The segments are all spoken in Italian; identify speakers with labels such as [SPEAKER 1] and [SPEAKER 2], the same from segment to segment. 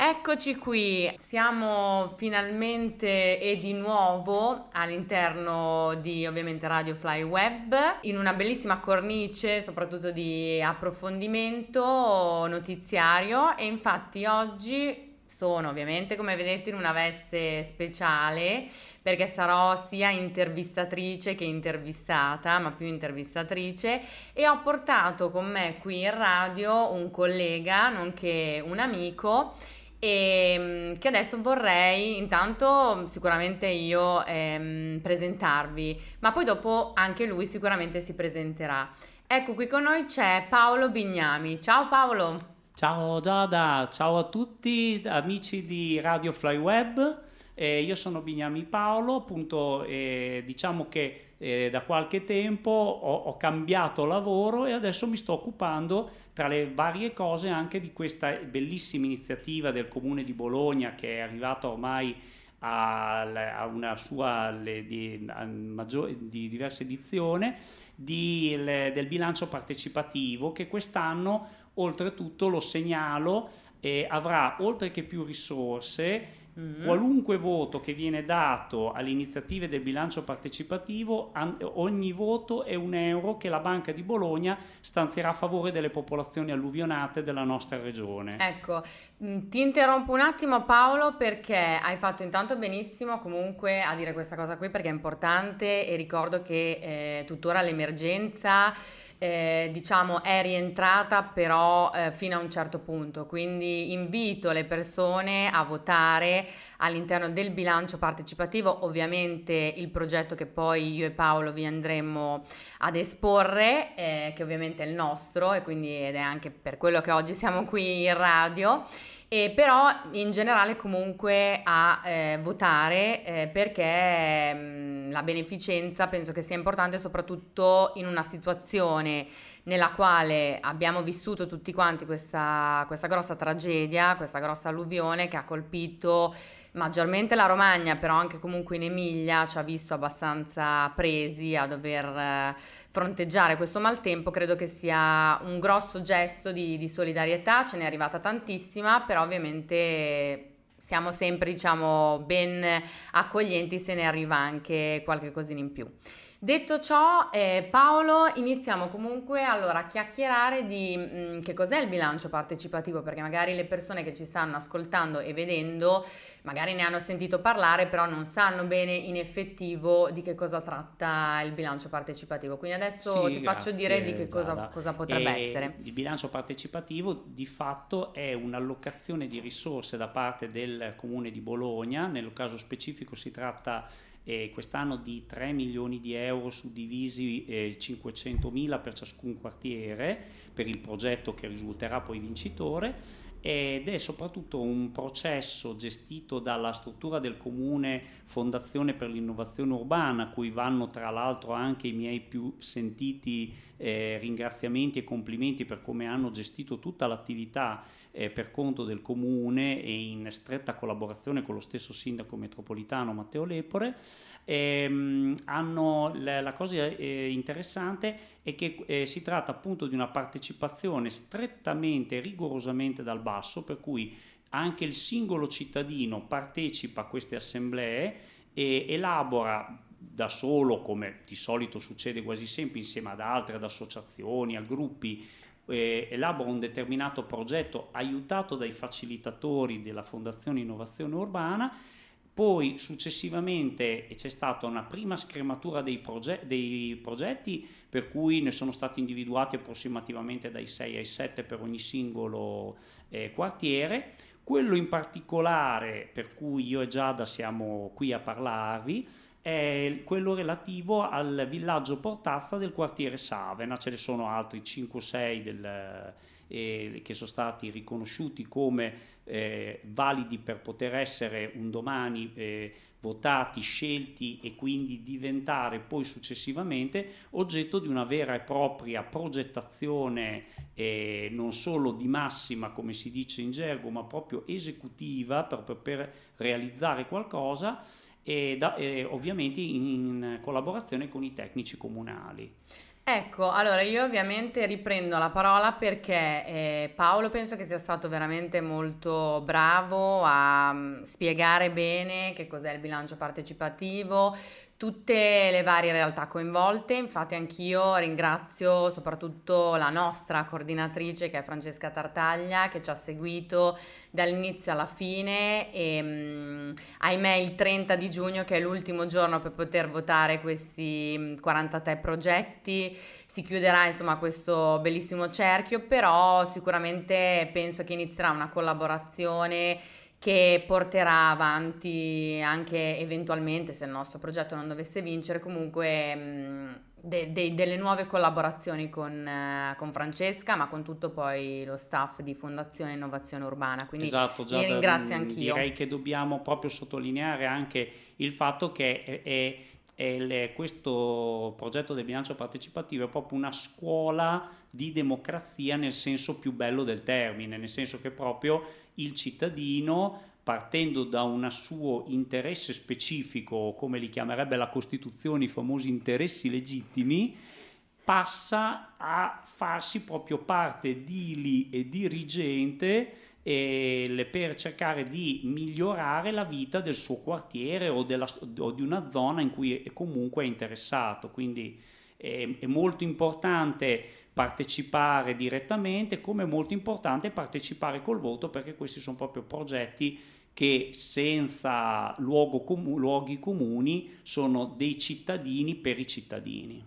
[SPEAKER 1] Eccoci qui, siamo finalmente e di nuovo all'interno di ovviamente Radio Fly Web in una bellissima cornice soprattutto di approfondimento notiziario. E infatti oggi sono ovviamente come vedete in una veste speciale perché sarò sia intervistatrice che intervistata, ma più intervistatrice. E ho portato con me qui in radio un collega nonché un amico e ehm, che adesso vorrei intanto sicuramente io ehm, presentarvi, ma poi dopo anche lui sicuramente si presenterà. Ecco, qui con noi c'è Paolo Bignami. Ciao Paolo.
[SPEAKER 2] Ciao Giada, ciao a tutti amici di Radio Fly Web. Eh, io sono Bignami Paolo, appunto eh, diciamo che eh, da qualche tempo ho, ho, cambiato lavoro e adesso mi sto occupando tra le varie cose anche di questa bellissima iniziativa del comune di Bologna che è arrivata ormai a, una sua le, di, a maggior, di diversa edizione di, le, del bilancio partecipativo che quest'anno oltretutto lo segnalo eh, avrà oltre che più risorse Mm-hmm. Qualunque voto che viene dato alle iniziative del bilancio partecipativo, ogni voto è un euro che la Banca di Bologna stanzierà a favore delle popolazioni alluvionate della nostra regione.
[SPEAKER 1] Ecco, mm, ti interrompo un attimo Paolo perché hai fatto intanto benissimo comunque a dire questa cosa qui perché è importante e ricordo che eh, tuttora l'emergenza eh, diciamo è rientrata però eh, fino a un certo punto, quindi invito le persone a votare all'interno del bilancio partecipativo, ovviamente il progetto che poi io e Paolo vi andremo ad esporre, eh, che ovviamente è il nostro e quindi ed è anche per quello che oggi siamo qui in radio. E però in generale comunque a eh, votare eh, perché mh, mm, la beneficenza penso che sia importante soprattutto in una situazione nella quale abbiamo vissuto tutti quanti questa, questa grossa tragedia, questa grossa alluvione che ha colpito maggiormente la Romagna, però anche comunque in Emilia ci ha visto abbastanza presi a dover eh, fronteggiare questo maltempo. Credo che sia un grosso gesto di, di solidarietà, ce n'è arrivata tantissima, però ovviamente siamo sempre diciamo ben accoglienti se ne arriva anche qualche cosina in più. Detto ciò, eh, Paolo, iniziamo comunque allora a chiacchierare di mh, mm, che cos'è il bilancio partecipativo, perché magari le persone che ci stanno ascoltando e vedendo magari ne hanno sentito parlare, però non sanno bene in effettivo di che cosa tratta il bilancio partecipativo. Quindi adesso sì, ti grazie, faccio dire di che cosa, cosa potrebbe e essere.
[SPEAKER 2] Il bilancio partecipativo di fatto è un'allocazione di risorse da parte del comune di Bologna, nel caso specifico si tratta eh, quest'anno di 3 milioni di euro suddivisi eh, 500 mila per ciascun quartiere per il progetto che risulterà poi vincitore ed è soprattutto un processo gestito dalla struttura del comune Fondazione per l'innovazione urbana, a cui vanno tra l'altro anche i miei più sentiti eh, ringraziamenti e complimenti per come hanno gestito tutta l'attività eh, per conto del comune e in stretta collaborazione con lo stesso sindaco metropolitano Matteo Lepore. Ehm, hanno, la, la cosa eh, interessante è che eh, si tratta appunto di una partecipazione strettamente, rigorosamente dal basso, per cui anche il singolo cittadino partecipa a queste assemblee e elabora da solo, come di solito succede quasi sempre, insieme ad altre, ad associazioni, a gruppi, eh, elabora un determinato progetto aiutato dai facilitatori della Fondazione Innovazione Urbana, poi successivamente c'è stata una prima scrematura dei, proge- dei, progetti per cui ne sono stati individuati approssimativamente dai 6 ai 7 per ogni singolo eh, quartiere. Quello in particolare per cui io e Giada siamo qui a parlarvi è quello relativo al villaggio Portazza del quartiere Savena, ce ne sono altri 5 o 6 del, eh, che sono stati riconosciuti come eh, validi per poter essere un domani eh, votati, scelti e quindi diventare poi successivamente oggetto di una vera e propria progettazione eh, non solo di massima come si dice in gergo ma proprio esecutiva per, per realizzare qualcosa e, da, e ovviamente in collaborazione con i tecnici comunali.
[SPEAKER 1] Ecco, allora io ovviamente riprendo la parola perché eh, Paolo penso che sia stato veramente molto bravo a mm, spiegare bene che cos'è il bilancio partecipativo, tutte le varie realtà coinvolte, infatti anch'io ringrazio soprattutto la nostra coordinatrice che è Francesca Tartaglia che ci ha seguito dall'inizio alla fine. E mh, ahimè il 30 di giugno che è l'ultimo giorno per poter votare questi 43 progetti. Si chiuderà insomma questo bellissimo cerchio però sicuramente penso che inizierà una collaborazione che porterà avanti anche eventualmente, se il nostro progetto non dovesse vincere, comunque mh, de- de- delle nuove collaborazioni con, uh, con, Francesca, ma con tutto poi lo staff di Fondazione Innovazione Urbana. Quindi esatto, già ringrazio da, anch'io.
[SPEAKER 2] Direi che dobbiamo proprio sottolineare anche il fatto che è, è, è il, questo progetto del bilancio partecipativo è proprio una scuola di democrazia nel senso più bello del termine, nel senso che proprio il cittadino partendo da un suo interesse specifico, come li chiamerebbe la Costituzione, i famosi interessi legittimi, passa a farsi proprio parte dili e dirigente eh, per cercare di migliorare la vita del suo quartiere o, della, o di una zona in cui è comunque è interessato. Quindi eh, è molto importante partecipare direttamente, come è molto importante partecipare col voto perché questi sono proprio progetti che senza com- luoghi comuni sono dei cittadini per i cittadini.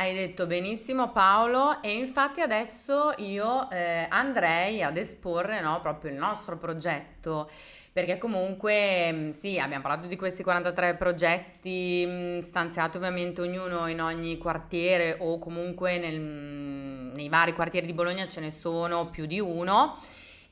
[SPEAKER 1] Hai detto benissimo Paolo e infatti adesso io eh, andrei ad esporre no, proprio il nostro progetto perché comunque mm, sì, abbiamo parlato di questi 43 progetti mm, stanziati ovviamente ognuno in ogni quartiere o comunque nel, mm, nei vari quartieri di Bologna ce ne sono più di uno.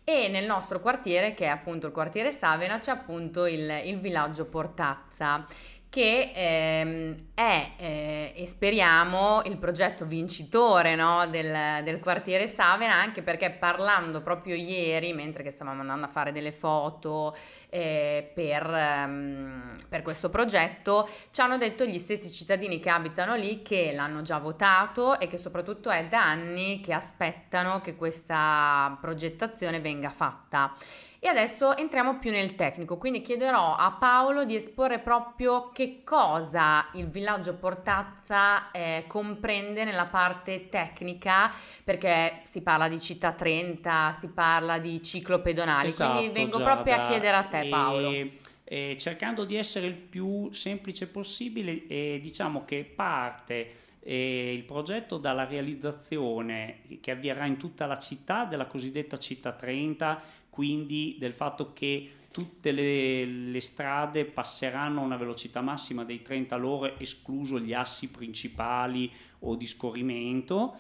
[SPEAKER 1] E nel nostro quartiere, che è appunto il quartiere Savena, c'è appunto il, il villaggio Portazza che ehm, è eh, e speriamo il progetto vincitore no, del, del, quartiere Savena anche perché parlando proprio ieri mentre stavamo andando a fare delle foto eh, per, um, per, questo progetto ci hanno detto gli stessi cittadini che abitano lì che l'hanno già votato e che soprattutto è da anni che aspettano che questa progettazione venga fatta e adesso entriamo più nel tecnico, quindi chiederò a Paolo di esporre proprio che cosa il villaggio Portazza eh, comprende nella parte tecnica, perché si parla di città 30, si parla di ciclo pedonali, esatto, quindi vengo proprio a chiedere a te Paolo.
[SPEAKER 2] E, e cercando di essere il più semplice possibile, eh, diciamo che parte eh, il progetto dalla realizzazione che avvierà in tutta la città della cosiddetta città 30 quindi del fatto che tutte le, le, strade passeranno a una velocità massima dei 30 all'ora, escluso gli assi principali o di scorrimento.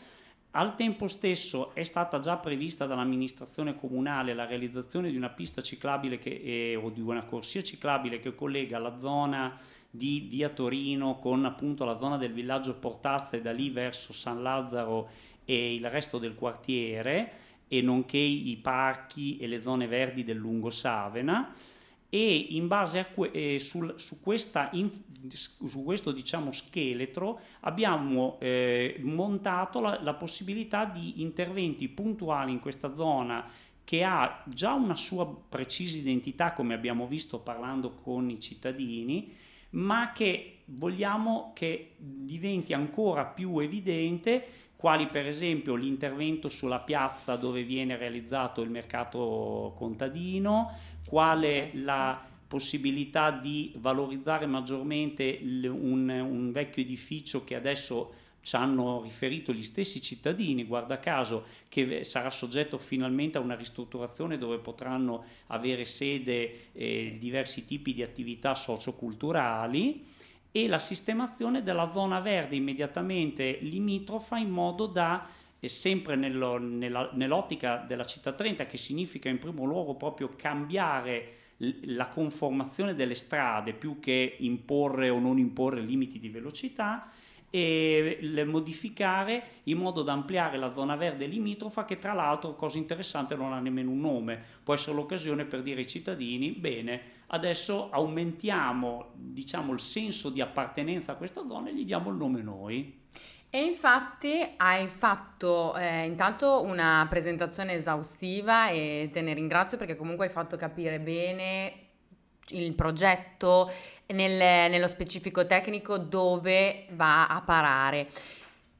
[SPEAKER 2] Al tempo stesso è stata già prevista dall'amministrazione comunale la realizzazione di una pista ciclabile che, eh, o di una corsia ciclabile che collega la zona di via Torino con appunto la zona del villaggio Portazza e da lì verso San Lazzaro e il resto del quartiere e nonché i parchi e le zone verdi del lungo Savena e in base a que- eh, sul, su, inf- su, questo diciamo, scheletro abbiamo eh, montato la, la possibilità di interventi puntuali in questa zona che ha già una sua precisa identità come abbiamo visto parlando con i cittadini ma che vogliamo che diventi ancora più evidente quali per esempio l'intervento sulla piazza dove viene realizzato il mercato contadino, quale la possibilità di valorizzare maggiormente un, un vecchio edificio che adesso ci hanno riferito gli stessi cittadini, guarda caso, che sarà soggetto finalmente a una ristrutturazione dove potranno avere sede eh, diversi tipi di attività socioculturali e la sistemazione della zona verde immediatamente limitrofa in modo da e sempre nello, nella, nell'ottica della città 30 che significa in primo luogo proprio cambiare la conformazione delle strade più che imporre o non imporre limiti di velocità e le modificare in modo da ampliare la zona verde limitrofa che tra l'altro, cosa interessante, non ha nemmeno un nome. Può essere l'occasione per dire ai cittadini, bene, adesso aumentiamo diciamo, il senso di appartenenza a questa zona e gli diamo il nome noi.
[SPEAKER 1] E infatti hai fatto eh, intanto una presentazione esaustiva e te ne ringrazio perché comunque hai fatto capire bene il progetto nel, nello specifico tecnico dove va a parare.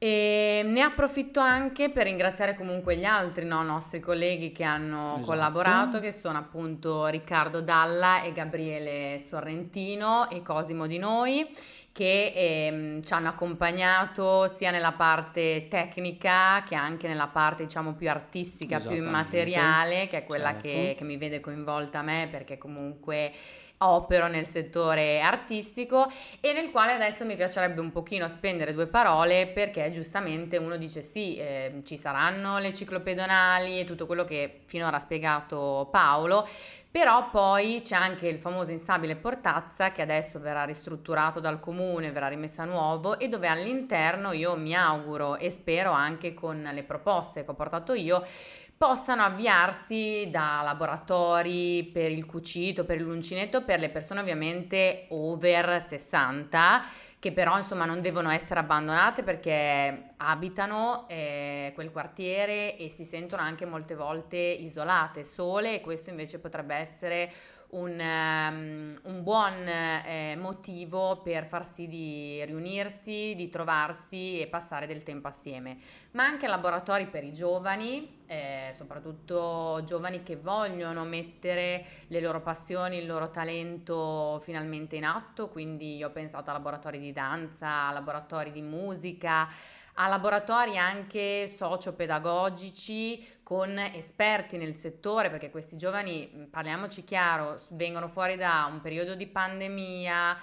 [SPEAKER 1] E ne approfitto anche per ringraziare comunque gli altri no, nostri colleghi che hanno esatto. collaborato, che sono appunto Riccardo Dalla e Gabriele Sorrentino e Cosimo Di Noi che ehm, ci hanno accompagnato sia nella parte tecnica che anche nella parte diciamo più artistica, più immateriale, che è quella certo. che, che mi vede coinvolta a me perché comunque opero nel settore artistico e nel quale adesso mi piacerebbe un pochino spendere due parole perché giustamente uno dice sì, eh, ci saranno le ciclopedonali e tutto quello che finora ha spiegato Paolo, però poi c'è anche il famoso instabile Portazza che adesso verrà ristrutturato dal comune, verrà rimesso a nuovo e dove all'interno io mi auguro e spero anche con le proposte che ho portato io possano avviarsi da laboratori per il cucito, per l'uncinetto, per le persone ovviamente over 60, che però insomma non devono essere abbandonate perché abitano eh, quel quartiere e si sentono anche molte volte isolate, sole e questo invece potrebbe essere un, um, un buon eh, motivo per far sì di riunirsi, di trovarsi e passare del tempo assieme, ma anche laboratori per i giovani, eh, soprattutto giovani che vogliono mettere le loro passioni, il loro talento finalmente in atto, quindi ho pensato a laboratori di danza, a laboratori di musica, a laboratori anche sociopedagogici con esperti nel settore, perché questi giovani, parliamoci chiaro, vengono fuori da un periodo di pandemia,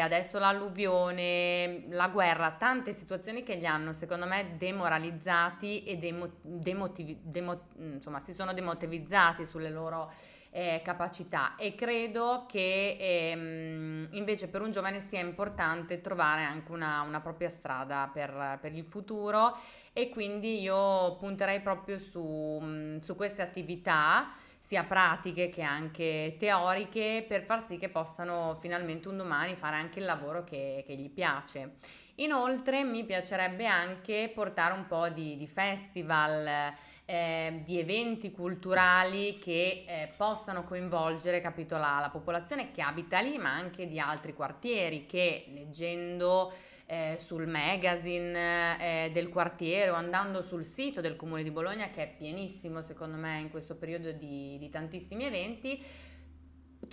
[SPEAKER 1] adesso l'alluvione, la guerra, tante situazioni che li hanno secondo me demoralizzati e demo, demotivi, demo, insomma si sono demotivizzati sulle loro eh, capacità e credo che ehm, invece per un giovane sia importante trovare anche una, una propria strada per, per, il futuro e quindi io punterei proprio su, su queste attività sia pratiche che anche teoriche per far sì che possano finalmente un domani fare anche il lavoro che, che gli piace. Inoltre mi piacerebbe anche portare un po' di, di festival, eh, di eventi culturali che eh, possano coinvolgere capito, la, la, popolazione che abita lì, ma anche di altri quartieri che leggendo eh, sul magazine eh, del quartiere o andando sul sito del comune di Bologna, che è pienissimo secondo me in questo periodo di, di tantissimi eventi,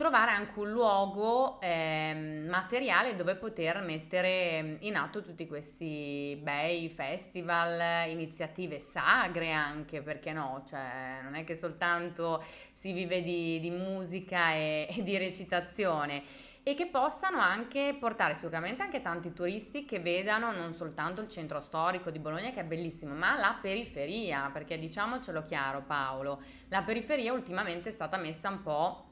[SPEAKER 1] trovare anche un luogo eh, materiale dove poter mettere in atto tutti questi bei festival, iniziative sagre anche, perché no? Cioè, non è che soltanto si vive di, di musica e, e di recitazione e che possano anche portare sicuramente anche tanti turisti che vedano non soltanto il centro storico di Bologna che è bellissimo, ma la periferia, perché diciamocelo chiaro Paolo, la periferia ultimamente è stata messa un po'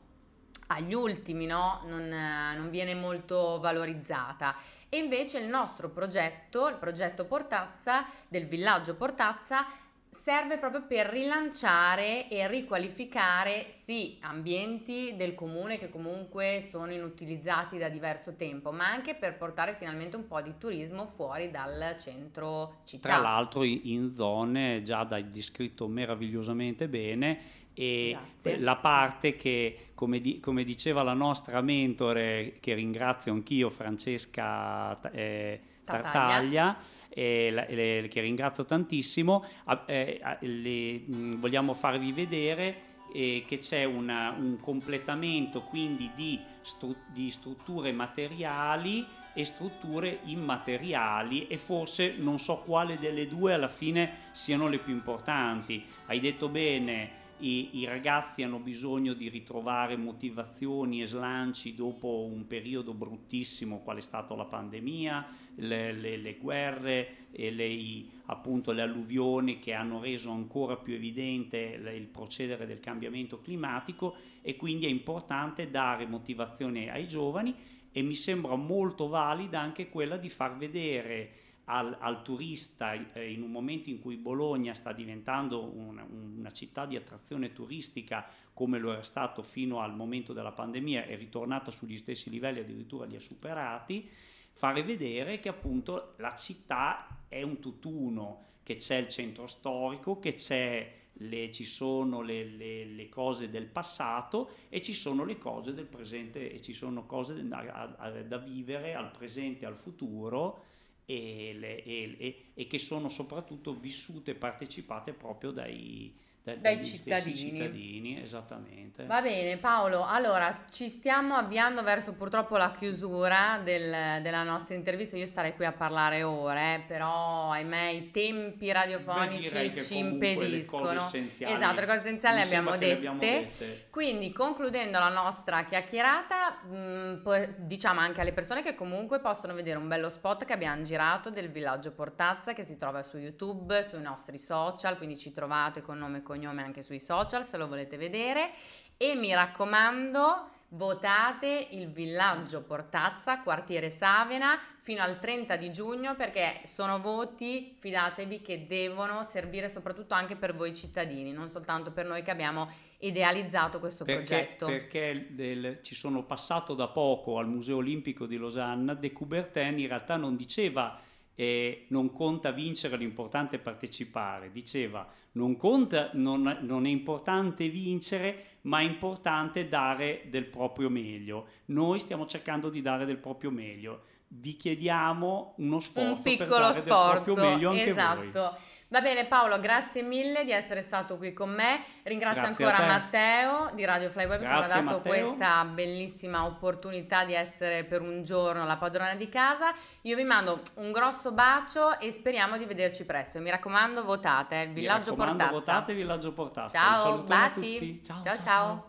[SPEAKER 1] agli ultimi, no? non, non viene molto valorizzata. E invece il nostro progetto, il progetto Portazza del villaggio Portazza, serve proprio per rilanciare e riqualificare sì ambienti del comune che comunque sono inutilizzati da diverso tempo, ma anche per portare finalmente un po' di turismo fuori dal centro città.
[SPEAKER 2] Tra l'altro in zone già da descritto meravigliosamente bene e Grazie. la parte che, come, di, come, diceva la nostra mentore, che ringrazio anch'io, Francesca eh, Tartaglia, eh, le, che ringrazio tantissimo, eh, le, mh, vogliamo farvi vedere eh, che c'è una, un completamento quindi di, stru- di strutture materiali e strutture immateriali e forse non so quale delle due alla fine siano le più importanti. Hai detto bene i, i, ragazzi hanno bisogno di ritrovare motivazioni e slanci dopo un periodo bruttissimo qual è stata la pandemia, le, le, le guerre e le, appunto le alluvioni che hanno reso ancora più evidente il procedere del cambiamento climatico e quindi è importante dare motivazione ai giovani e mi sembra molto valida anche quella di far vedere al, al turista eh, in un momento in cui Bologna sta diventando una, una città di attrazione turistica come lo era stato fino al momento della pandemia, è ritornata sugli stessi livelli, addirittura li ha superati, fare vedere che appunto la città è un tutt'uno, che c'è il centro storico, che c'è le, ci sono le, le, le, cose del passato e ci sono le cose del presente e ci sono cose da, da vivere al presente e al futuro e, e, e, e, che sono soprattutto vissute e partecipate proprio dai,
[SPEAKER 1] dai cittadini.
[SPEAKER 2] cittadini. Esattamente.
[SPEAKER 1] Va bene Paolo, allora ci stiamo avviando verso purtroppo la chiusura del, della nostra intervista, io starei qui a parlare ore, però ahimè i tempi radiofonici ci impediscono. Le esatto, le cose essenziali le abbiamo, dette. abbiamo dette. Quindi concludendo la nostra chiacchierata, mh, mm, diciamo anche alle persone che comunque possono vedere un bello spot che abbiamo girato del villaggio Portazza che si trova su YouTube, sui nostri social, quindi ci trovate con nome e cognome anche sui social se lo volete vedere e mi raccomando votate il villaggio Portazza, quartiere Savena, fino al 30 di giugno perché sono voti, fidatevi, che devono servire soprattutto anche per voi cittadini, non soltanto per noi che abbiamo idealizzato questo
[SPEAKER 2] perché,
[SPEAKER 1] progetto.
[SPEAKER 2] Perché del, ci sono passato da poco al Museo Olimpico di Losanna, De Coubertin in realtà non diceva eh, non conta vincere, l'importante è partecipare. Diceva, non, conta, non, non è importante vincere, ma è importante dare del proprio meglio. Noi stiamo cercando di dare del proprio meglio. Vi chiediamo uno sforzo
[SPEAKER 1] un piccolo sforzo,
[SPEAKER 2] meglio anche
[SPEAKER 1] esatto.
[SPEAKER 2] voi.
[SPEAKER 1] Va bene Paolo, grazie mille di essere stato qui con me. Ringrazio grazie ancora Matteo di Radio Flyweb che mi ha dato Matteo. questa bellissima opportunità di essere per un giorno la padrona di casa. Io vi mando un grosso bacio e speriamo di vederci presto. E mi raccomando, votate, il Villaggio
[SPEAKER 2] Portazza.
[SPEAKER 1] votate
[SPEAKER 2] Villaggio Portazza.
[SPEAKER 1] Ciao, baci.
[SPEAKER 2] ciao,
[SPEAKER 1] ciao. ciao.
[SPEAKER 2] ciao.